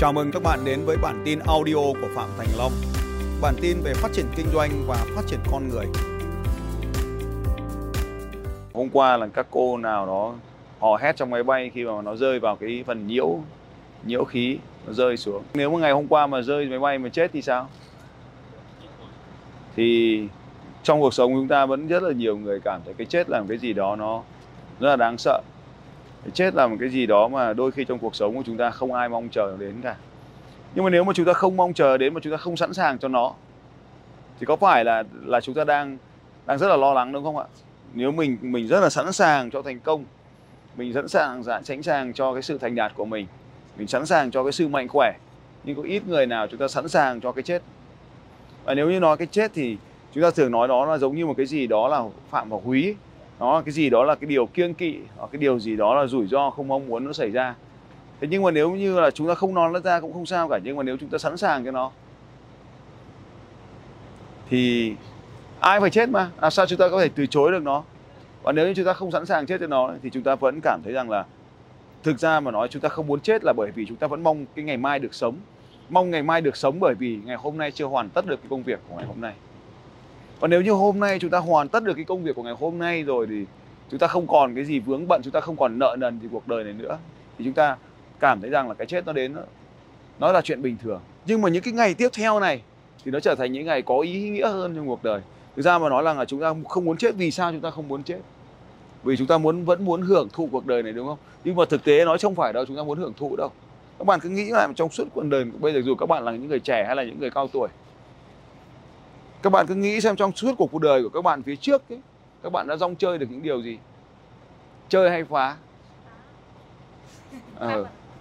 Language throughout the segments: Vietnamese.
Chào mừng các bạn đến với bản tin audio của Phạm Thành Long. Bản tin về phát triển kinh doanh và phát triển con người. Hôm qua là các cô nào đó hò hét trong máy bay khi mà nó rơi vào cái phần nhiễu nhiễu khí, nó rơi xuống. Nếu mà ngày hôm qua mà rơi máy bay mà chết thì sao? Thì trong cuộc sống chúng ta vẫn rất là nhiều người cảm thấy cái chết là một cái gì đó nó rất là đáng sợ chết là một cái gì đó mà đôi khi trong cuộc sống của chúng ta không ai mong chờ đến cả. Nhưng mà nếu mà chúng ta không mong chờ đến, mà chúng ta không sẵn sàng cho nó, thì có phải là là chúng ta đang đang rất là lo lắng, đúng không ạ? Nếu mình mình rất là sẵn sàng cho thành công, mình sẵn sàng dạ, sẵn sàng cho cái sự thành đạt của mình mình sẵn sàng cho cái sự mạnh khỏe, nhưng có ít người nào chúng ta sẵn sàng cho cái chết. Và nếu như nói cái chết thì chúng ta thường nói đó là giống như một cái gì đó là phạm vào húy nó cái gì đó là cái điều kiêng kỵ, hoặc cái điều gì đó là rủi ro không mong muốn nó xảy ra. Thế nhưng mà nếu như là chúng ta không nói nó ra cũng không sao cả, nhưng mà nếu chúng ta sẵn sàng cho nó, thì ai phải chết mà? Làm sao chúng ta có thể từ chối được nó? Và nếu như chúng ta không sẵn sàng chết cho nó, thì chúng ta vẫn cảm thấy rằng là thực ra mà nói chúng ta không muốn chết là bởi vì chúng ta vẫn mong cái ngày mai được sống. Mong ngày mai được sống bởi vì ngày hôm nay chưa hoàn tất được cái công việc của ngày hôm nay và nếu như hôm nay chúng ta hoàn tất được cái công việc của ngày hôm nay rồi thì chúng ta không còn cái gì vướng bận chúng ta không còn nợ nần thì cuộc đời này nữa thì chúng ta cảm thấy rằng là cái chết nó đến nó là chuyện bình thường. Nhưng mà những cái ngày tiếp theo này thì nó trở thành những ngày có ý nghĩa hơn trong cuộc đời. Thực ra mà nói là, là chúng ta không muốn chết vì sao chúng ta không muốn chết? Vì chúng ta muốn vẫn muốn hưởng thụ cuộc đời này đúng không? Nhưng mà thực tế nói không phải đâu chúng ta muốn hưởng thụ đâu. Các bạn cứ nghĩ lại trong suốt cuộc đời bây giờ dù các bạn là những người trẻ hay là những người cao tuổi các bạn cứ nghĩ xem trong suốt cuộc đời của các bạn phía trước ấy, các bạn đã rong chơi được những điều gì? Chơi hay phá? À,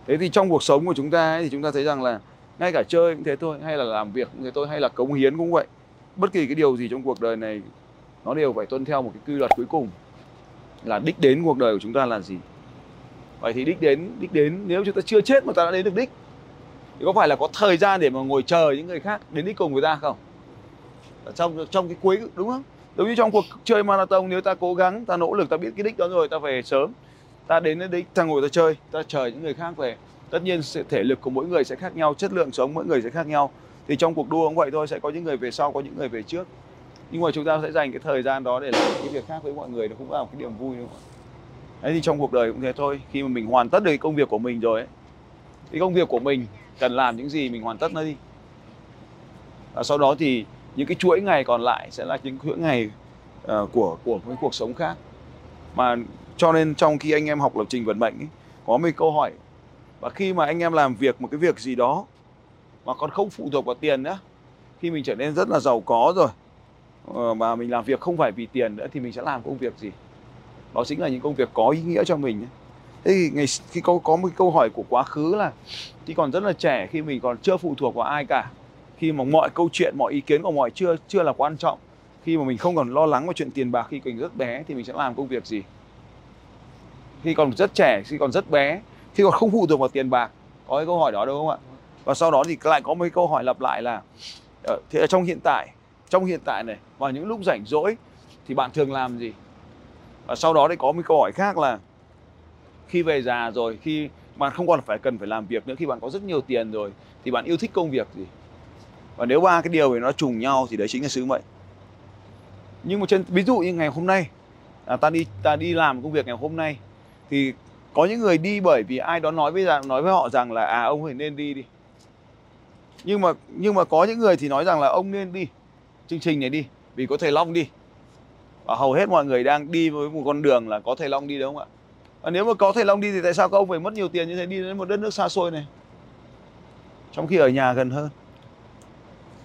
thế thì trong cuộc sống của chúng ta ấy, thì chúng ta thấy rằng là ngay cả chơi cũng thế thôi hay là làm việc cũng thế thôi hay là cống hiến cũng vậy bất kỳ cái điều gì trong cuộc đời này nó đều phải tuân theo một cái quy luật cuối cùng là đích đến cuộc đời của chúng ta là gì. Vậy thì đích đến đích đến nếu chúng ta chưa chết mà ta đã đến được đích thì có phải là có thời gian để mà ngồi chờ những người khác đến đích cùng với ta không ở trong trong cái cuối, đúng không? Giống như trong cuộc chơi marathon, nếu ta cố gắng, ta nỗ lực, ta biết cái đích đó rồi, ta về sớm. Ta đến đến đích, ta ngồi ta chơi, ta chờ những người khác về. Tất nhiên thể lực của mỗi người sẽ khác nhau, chất lượng sống mỗi người sẽ khác nhau. Thì trong cuộc đua cũng vậy thôi, sẽ có những người về sau, có những người về trước. Nhưng mà chúng ta sẽ dành cái thời gian đó để làm cái việc khác với mọi người, nó cũng là một cái niềm vui, đúng không đấy, thì trong cuộc đời cũng thế thôi. Khi mà mình hoàn tất được cái công việc của mình rồi ấy cái công việc của mình cần làm những gì mình hoàn tất nó đi. Và sau đó thì những cái chuỗi ngày còn lại sẽ là những chuỗi ngày uh, của của cái cuộc sống khác. Mà cho nên trong khi anh em học lập trình vận mệnh ấy, có một câu hỏi và khi mà anh em làm việc một cái việc gì đó mà còn không phụ thuộc vào tiền nữa khi mình trở nên rất là giàu có rồi ờ, mà mình làm việc không phải vì tiền nữa thì mình sẽ làm công việc gì? Đó chính là những công việc có ý nghĩa cho mình thế thì ngày khi có có một câu hỏi của quá khứ là khi còn rất là trẻ khi mình còn chưa phụ thuộc vào ai cả khi mà mọi câu chuyện, mọi ý kiến của mọi chưa chưa là quan trọng. Khi mà mình không còn lo lắng về chuyện tiền bạc khi mình rất bé thì mình sẽ làm công việc gì? Khi còn rất trẻ, khi còn rất bé, khi còn không phụ thuộc vào tiền bạc, có cái câu hỏi đó đúng không ạ? Và sau đó thì lại có một cái câu hỏi lặp lại là ở thế ở trong hiện tại, trong hiện tại này, vào những lúc rảnh rỗi thì bạn thường làm gì? Và sau đó thì có một câu hỏi khác là, khi về già rồi, khi bạn không còn phải cần phải làm việc nữa, khi bạn có rất nhiều tiền rồi thì bạn yêu thích công việc gì? Và nếu ba cái điều này nó trùng nhau thì đấy chính là sứ mệnh nhưng mà trên ví dụ như ngày hôm nay à, ta đi ta đi làm công việc ngày hôm nay thì có những người đi bởi vì ai đó nói với rằng nói với họ rằng là à ông phải nên đi đi. Nhưng mà nhưng mà có những người thì nói rằng là ông nên đi chương trình này đi vì có thầy Long đi. Và hầu hết mọi người đang đi với một con đường là có thầy Long đi đúng không ạ? Và nếu mà có thầy Long đi thì tại sao các ông phải mất nhiều tiền như thế đi đến một đất nước xa xôi này? Trong khi ở nhà gần hơn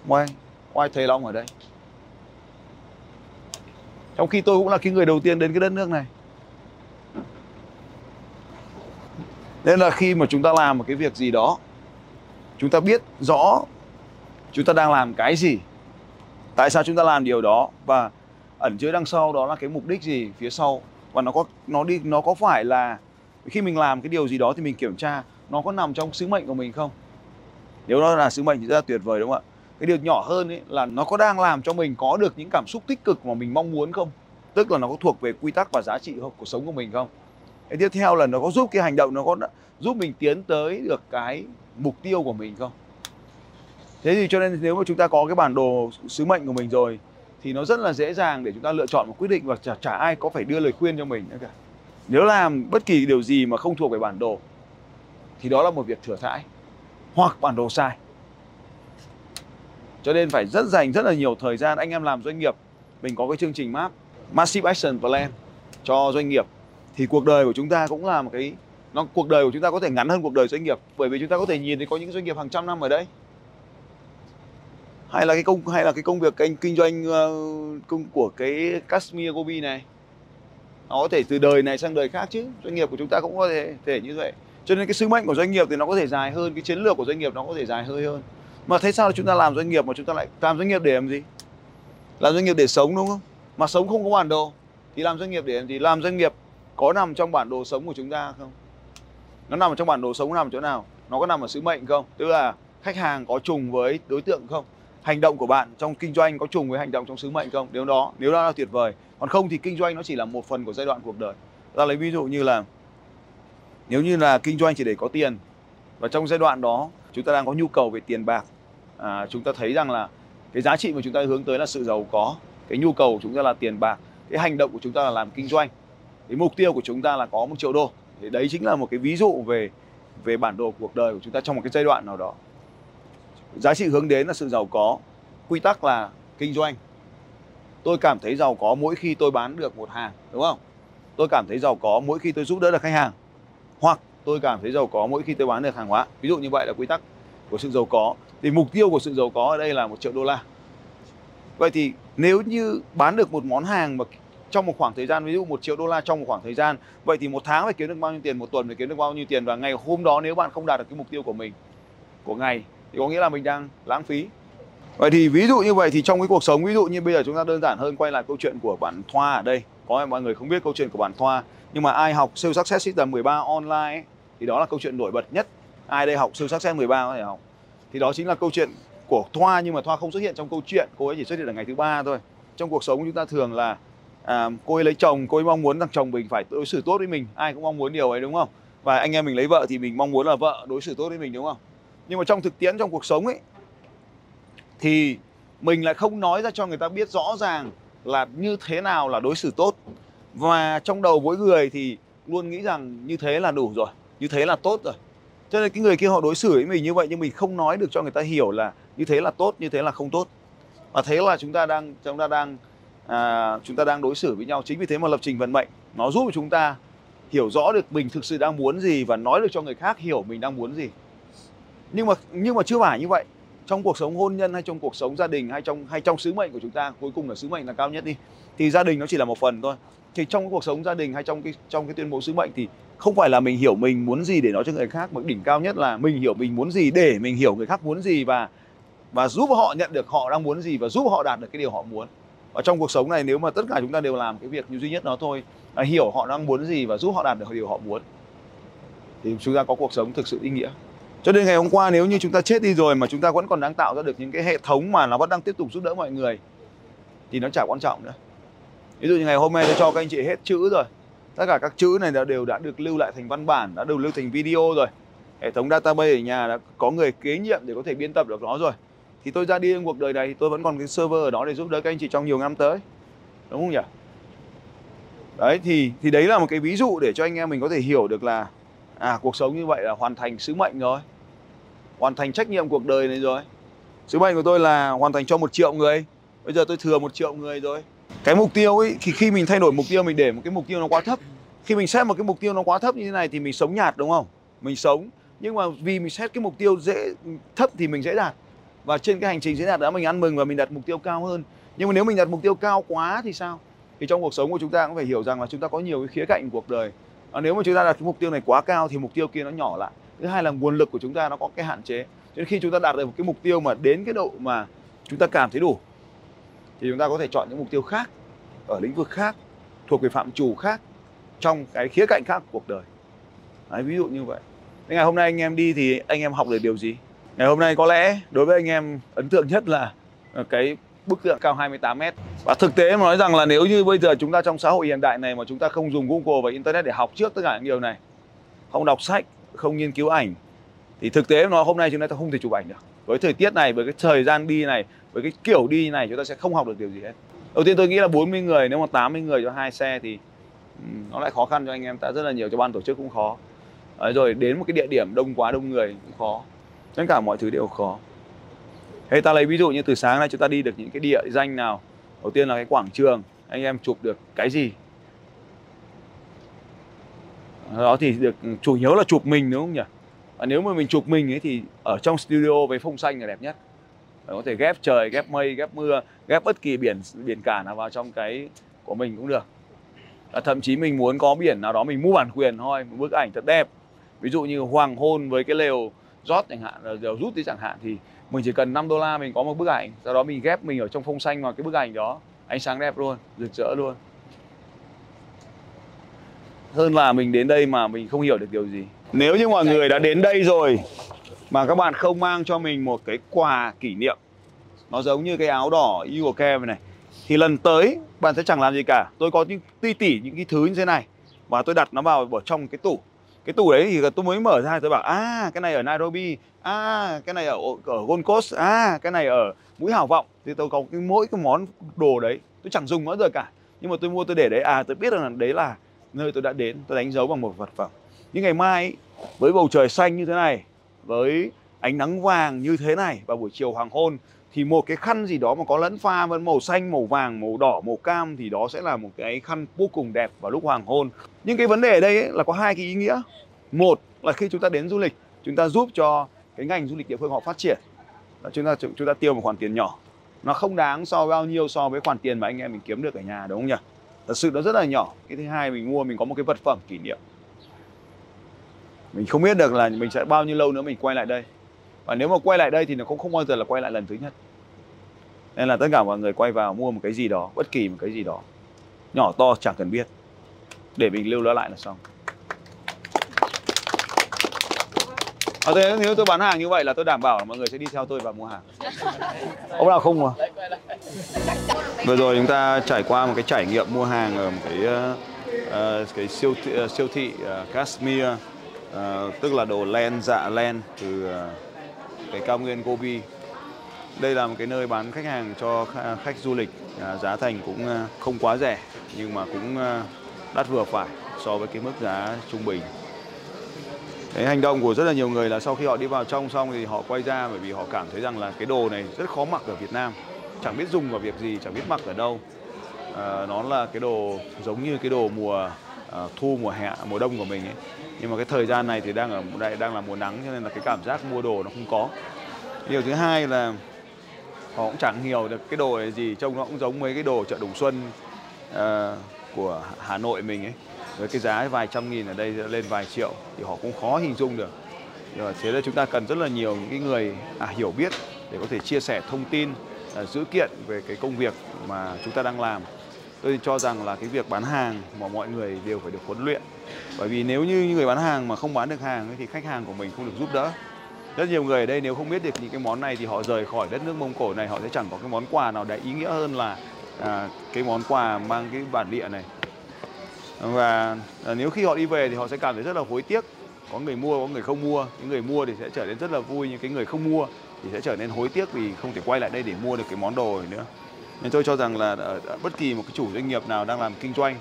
ngoan ngoài thầy Long ở đây. Trong khi tôi cũng là cái người đầu tiên đến cái đất nước này. Nên là khi mà chúng ta làm một cái việc gì đó, Chúng ta biết rõ Chúng ta đang làm cái gì, Tại sao chúng ta làm điều đó Và ẩn chứa đằng sau đó là cái mục đích gì phía sau. Và nó có, nó đi, nó có phải là Khi mình làm cái điều gì đó thì mình kiểm tra Nó có nằm trong sứ mệnh của mình không? Nếu nó là sứ mệnh thì rất là tuyệt vời, đúng không ạ? Cái điều nhỏ hơn ấy là nó có đang làm cho mình có được những cảm xúc tích cực mà mình mong muốn không? Tức là nó có thuộc về quy tắc và giá trị của cuộc sống của mình không? Cái tiếp theo là nó có giúp cái hành động nó có giúp mình tiến tới được cái mục tiêu của mình không? Thế thì cho nên nếu mà chúng ta có cái bản đồ sứ mệnh của mình rồi thì nó rất là dễ dàng để chúng ta lựa chọn một quyết định và chả, chả ai có phải đưa lời khuyên cho mình nữa cả. Nếu làm bất kỳ điều gì mà không thuộc về bản đồ thì đó là một việc thừa thãi hoặc bản đồ sai cho nên phải rất dành rất là nhiều thời gian anh em làm doanh nghiệp. Mình có cái chương trình map massive action plan cho doanh nghiệp. Thì cuộc đời của chúng ta cũng là một cái nó cuộc đời của chúng ta có thể ngắn hơn cuộc đời doanh nghiệp. Bởi vì chúng ta có thể nhìn thấy có những doanh nghiệp hàng trăm năm ở đây. Hay là cái công hay là cái công việc kinh kinh doanh uh, công của cái Kashmir Gobi này. Nó có thể từ đời này sang đời khác chứ. Doanh nghiệp của chúng ta cũng có thể thể như vậy. Cho nên cái sứ mệnh của doanh nghiệp thì nó có thể dài hơn cái chiến lược của doanh nghiệp nó có thể dài hơi hơn mà thế sao chúng ta làm doanh nghiệp mà chúng ta lại làm doanh nghiệp để làm gì? Làm doanh nghiệp để sống đúng không? Mà sống không có bản đồ, thì làm doanh nghiệp để làm gì? Làm doanh nghiệp có nằm trong bản đồ sống của chúng ta không? Nó nằm trong bản đồ sống nằm chỗ nào? Nó có nằm ở sứ mệnh không? Tức là khách hàng có trùng với đối tượng không? Hành động của bạn trong kinh doanh có trùng với hành động trong sứ mệnh không? Nếu đó nếu đó là tuyệt vời. Còn không thì kinh doanh nó chỉ là một phần của giai đoạn cuộc đời. Ta lấy ví dụ như là nếu như là kinh doanh chỉ để có tiền, và trong giai đoạn đó chúng ta đang có nhu cầu về tiền bạc à, chúng ta thấy rằng là cái giá trị mà chúng ta hướng tới là sự giàu có cái nhu cầu của chúng ta là tiền bạc cái hành động của chúng ta là làm kinh doanh. Cái mục tiêu của chúng ta là có một triệu đô. Thì đấy chính là một cái ví dụ về về bản đồ cuộc đời của chúng ta trong một cái giai đoạn nào đó. Giá trị hướng đến là sự giàu có. Quy tắc là kinh doanh. Tôi cảm thấy giàu có mỗi khi tôi bán được một hàng đúng không? Tôi cảm thấy giàu có mỗi khi tôi giúp đỡ được khách hàng. Hoặc tôi cảm thấy giàu có mỗi khi tôi bán được hàng hóa. Ví dụ như vậy là quy tắc của sự giàu có. Thì mục tiêu của sự giàu có ở đây là một triệu đô la. Vậy thì nếu như bán được một món hàng mà trong một khoảng thời gian ví dụ một triệu đô la trong một khoảng thời gian vậy thì một tháng phải kiếm được bao nhiêu tiền một tuần phải kiếm được bao nhiêu tiền và ngày hôm đó nếu bạn không đạt được cái mục tiêu của mình của ngày thì có nghĩa là mình đang lãng phí. Vậy thì ví dụ như vậy thì trong cái cuộc sống ví dụ như bây giờ chúng ta đơn giản hơn quay lại câu chuyện của bạn Thoa ở đây. Có mọi người không biết câu chuyện của bạn Thoa nhưng mà ai học siêu success system 13 online ấy, thì đó là câu chuyện nổi bật nhất ai đây học siêu success 13 có thể học. Thì đó chính là câu chuyện của Thoa nhưng mà Thoa không xuất hiện trong câu chuyện. Cô ấy chỉ xuất hiện ở ngày thứ ba thôi. Trong cuộc sống chúng ta thường là à, cô ấy lấy chồng cô ấy mong muốn rằng chồng mình phải đối xử tốt với mình. Ai cũng mong muốn điều ấy đúng không? Và anh em mình lấy vợ thì mình mong muốn là vợ đối xử tốt với mình đúng không? Nhưng mà trong thực tiễn trong cuộc sống ấy thì mình lại không nói ra cho người ta biết rõ ràng là như thế nào là đối xử tốt. Và trong đầu mỗi người thì luôn nghĩ rằng như thế là đủ rồi như thế là tốt rồi cho nên cái người kia họ đối xử với mình như vậy nhưng mình không nói được cho người ta hiểu là như thế là tốt như thế là không tốt. Và thế là chúng ta đang chúng ta đang à, chúng ta đang đối xử với nhau. Chính vì thế mà lập trình vận mệnh nó giúp chúng ta hiểu rõ được mình thực sự đang muốn gì và nói được cho người khác hiểu mình đang muốn gì. Nhưng mà nhưng mà chưa phải như vậy trong cuộc sống hôn nhân hay trong cuộc sống gia đình hay trong hay trong sứ mệnh của chúng ta, cuối cùng là sứ mệnh là cao nhất đi, thì gia đình nó chỉ là một phần thôi. Thì trong cuộc sống gia đình hay trong cái trong cái tuyên bố sứ mệnh thì không phải là mình hiểu mình muốn gì để nói cho người khác, mà đỉnh cao nhất là mình hiểu mình muốn gì để mình hiểu người khác muốn gì và và giúp họ nhận được họ đang muốn gì và giúp họ đạt được cái điều họ muốn. Và trong cuộc sống này nếu mà tất cả chúng ta đều làm cái việc như duy nhất đó thôi là hiểu họ đang muốn gì và giúp họ đạt được điều họ muốn, thì chúng ta có cuộc sống thực sự ý nghĩa cho nên ngày hôm qua nếu như chúng ta chết đi rồi mà chúng ta vẫn còn đang tạo ra được những cái hệ thống mà nó vẫn đang tiếp tục giúp đỡ mọi người, thì nó chả quan trọng nữa. Ví dụ như ngày hôm nay tôi cho các anh chị hết chữ rồi. Tất cả các chữ này đều đã được lưu lại thành văn bản, đã được lưu thành video rồi. Hệ thống database ở nhà đã có người kế nhiệm để có thể biên tập được nó rồi. Thì tôi ra đi trong cuộc đời này thì tôi vẫn còn cái server ở đó để giúp đỡ các anh chị trong nhiều năm tới. Đúng không nhỉ? Đấy, thì thì đấy là một cái ví dụ để cho anh em mình có thể hiểu được là à cuộc sống như vậy là hoàn thành sứ mệnh rồi hoàn thành trách nhiệm cuộc đời này rồi. Sứ mệnh của tôi là hoàn thành cho một triệu người. Bây giờ tôi thừa một triệu người rồi. Cái mục tiêu ấy thì khi mình thay đổi mục tiêu mình để một cái mục tiêu nó quá thấp. Khi mình xét một cái mục tiêu nó quá thấp như thế này thì mình sống nhạt đúng không? Mình sống. Nhưng mà vì mình xét cái mục tiêu dễ thấp thì mình dễ đạt. Và trên cái hành trình dễ đạt đó mình ăn mừng và mình đặt mục tiêu cao hơn. Nhưng mà nếu mình đặt mục tiêu cao quá thì sao? Thì trong cuộc sống của chúng ta cũng phải hiểu rằng là chúng ta có nhiều cái khía cạnh của cuộc đời. À, nếu mà chúng ta đặt cái mục tiêu này quá cao thì mục tiêu kia nó nhỏ lại thứ hai là nguồn lực của chúng ta nó có cái hạn chế. Cho nên khi chúng ta đạt được một cái mục tiêu mà đến cái độ mà chúng ta cảm thấy đủ thì chúng ta có thể chọn những mục tiêu khác ở lĩnh vực khác thuộc về phạm trù khác trong cái khía cạnh khác của cuộc đời. Đấy, ví dụ như vậy. Thế ngày hôm nay anh em đi thì anh em học được điều gì? Ngày hôm nay có lẽ đối với anh em ấn tượng nhất là ờ, cái bức tượng cao 28 mét. Và thực tế mà nói rằng là nếu như bây giờ chúng ta trong xã hội hiện đại này mà chúng ta không dùng Google và Internet để học trước tất cả những điều này không đọc sách không nghiên cứu ảnh thì thực tế nó hôm nay chúng ta không thể chụp ảnh được. Với thời tiết này với cái thời gian đi này với cái kiểu đi này chúng ta sẽ không học được điều gì hết. Đầu tiên tôi nghĩ là 40 người nếu mà 80 người cho hai xe thì nó lại khó khăn cho anh em. Ta rất là nhiều cho ban tổ chức cũng khó. Đấy, rồi đến một cái địa điểm đông quá đông người cũng khó. Tất cả mọi thứ đều khó. Hay ta lấy ví dụ như từ sáng nay chúng ta đi được những cái địa danh nào? Đầu tiên là cái quảng trường anh em chụp được cái gì? Ờ, đó thì được ừ, chủ yếu là chụp mình đúng không nhỉ? Và nếu mà mình chụp mình ấy thì ở trong studio với phông xanh là đẹp nhất. Có thể ghép trời ghép mây ghép mưa ghép bất kỳ biển biển cả nào vào trong cái của mình cũng được. À, thậm chí mình muốn có biển nào đó mình mua bản quyền thôi một bức ảnh thật đẹp. Ví dụ như hoàng hôn với cái lều rót chẳng hạn lều rút đi chẳng hạn thì mình chỉ cần 5 đô la mình có một bức ảnh. Sau đó mình ghép mình ở trong phông xanh vào cái bức ảnh đó. Ánh sáng đẹp luôn rực rỡ luôn hơn là mình đến đây mà mình không hiểu được điều gì. Nếu như mọi người đã đến đây rồi mà các bạn không mang cho mình một cái quà kỷ niệm, nó giống như cái áo đỏ Eagle Care này thì lần tới bạn sẽ chẳng làm gì cả. Tôi có những, ti tỉ những cái thứ như thế này và tôi đặt nó vào ở trong cái tủ. Cái tủ đấy thì tôi mới mở ra, tôi bảo à cái này ở Nairobi à cái này ở ở Gold Coast à cái này ở mũi Hảo vọng. Thì tôi có cái, mỗi cái món đồ đấy, tôi chẳng dùng nó rồi cả. Nhưng mà tôi mua, tôi để đấy à tôi biết rằng là đấy là nơi tôi đã đến tôi đánh dấu bằng một vật phẩm nhưng ngày mai với bầu trời xanh như thế này với ánh nắng vàng như thế này vào buổi chiều hoàng hôn thì một cái khăn gì đó mà có lẫn pha với màu xanh, màu vàng, màu đỏ, màu cam thì đó sẽ là một cái khăn vô cùng đẹp vào lúc hoàng hôn. Nhưng cái vấn đề ở đây ấy là có hai cái ý nghĩa. Một là khi chúng ta đến du lịch, chúng ta giúp cho cái ngành du lịch địa phương họ phát triển. Là chúng ta chúng ta tiêu một khoản tiền nhỏ. Nó không đáng so bao nhiêu so với khoản tiền mà anh em mình kiếm được ở nhà đúng không nhỉ? Thật sự nó rất là nhỏ. Cái thứ hai mình mua, mình có một cái vật phẩm kỷ niệm. Mình không biết được là mình sẽ bao nhiêu lâu nữa mình quay lại đây. Và nếu mà quay lại đây thì nó cũng không bao giờ là quay lại lần thứ nhất. Nên là tất cả mọi người quay vào mua một cái gì đó, bất kỳ một cái gì đó. Nhỏ to chẳng cần biết. Để mình lưu nó lại là xong. À, thế nếu tôi bán hàng như vậy là tôi đảm bảo là mọi người sẽ đi theo tôi và mua hàng Ông nào không mà Vừa rồi chúng ta trải qua một cái trải nghiệm mua hàng ở một cái uh, cái siêu thị, uh, siêu thị uh, Kashmir uh, Tức là đồ len, dạ len từ uh, cái cao nguyên Gobi. Đây là một cái nơi bán khách hàng cho khách du lịch, à, giá thành cũng không quá rẻ nhưng mà cũng à, đắt vừa phải so với cái mức giá trung bình. Cái hành động của rất là nhiều người là sau khi họ đi vào trong xong thì họ quay ra bởi vì họ cảm thấy rằng là cái đồ này rất khó mặc ở Việt Nam. Chẳng biết dùng vào việc gì, chẳng biết mặc ở đâu. À, nó là cái đồ giống như cái đồ mùa à, thu mùa hè mùa đông của mình ấy nhưng mà cái thời gian này thì đang ở đây đang là mùa nắng cho nên là cái cảm giác mua đồ nó không có điều thứ hai là họ cũng chẳng hiểu được cái đồ này gì trông nó cũng giống mấy cái đồ chợ Đồng Xuân à, của Hà Nội mình ấy với cái giá vài trăm nghìn ở đây lên vài triệu thì họ cũng khó hình dung được. Nhưng mà thế là chúng ta cần rất là nhiều những cái người à, hiểu biết để có thể chia sẻ thông tin à, dữ kiện về cái công việc mà chúng ta đang làm. Tôi cho rằng là cái việc bán hàng mà mọi người đều phải được huấn luyện. Bởi vì nếu như người bán hàng mà không bán được hàng thì khách hàng của mình không được giúp đỡ. Rất nhiều người ở đây nếu không biết được những cái món này thì họ rời khỏi đất nước mông cổ này họ sẽ chẳng có cái món quà nào để ý nghĩa hơn là à, cái món quà mang cái bản địa này và à, nếu khi họ đi về thì họ sẽ cảm thấy rất là hối tiếc. Có người mua, có người không mua. Những người mua thì sẽ trở nên rất là vui nhưng cái người không mua thì sẽ trở nên hối tiếc vì không thể quay lại đây để mua được cái món đồ này nữa. Nên tôi cho rằng là ở bất kỳ một cái chủ doanh nghiệp nào đang làm kinh doanh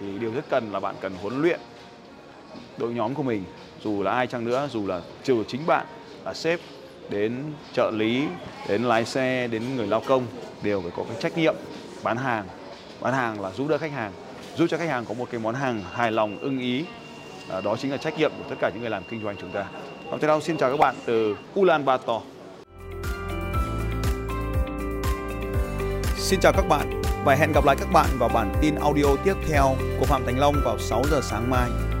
thì điều rất cần là bạn cần huấn luyện đội nhóm của mình. Dù là ai chăng nữa, dù là trừ chính bạn, là sếp, đến trợ lý, đến lái xe, đến người lao công đều phải có cái trách nhiệm bán hàng. Bán hàng là giúp đỡ khách hàng giúp cho khách hàng có một cái món hàng hài lòng ưng ý à, đó chính là trách nhiệm của tất cả những người làm kinh doanh chúng ta. Hôm nay xin chào các bạn từ Ulan Bator. Xin chào các bạn và hẹn gặp lại các bạn vào bản tin audio tiếp theo của Phạm Thành Long vào 6 giờ sáng mai.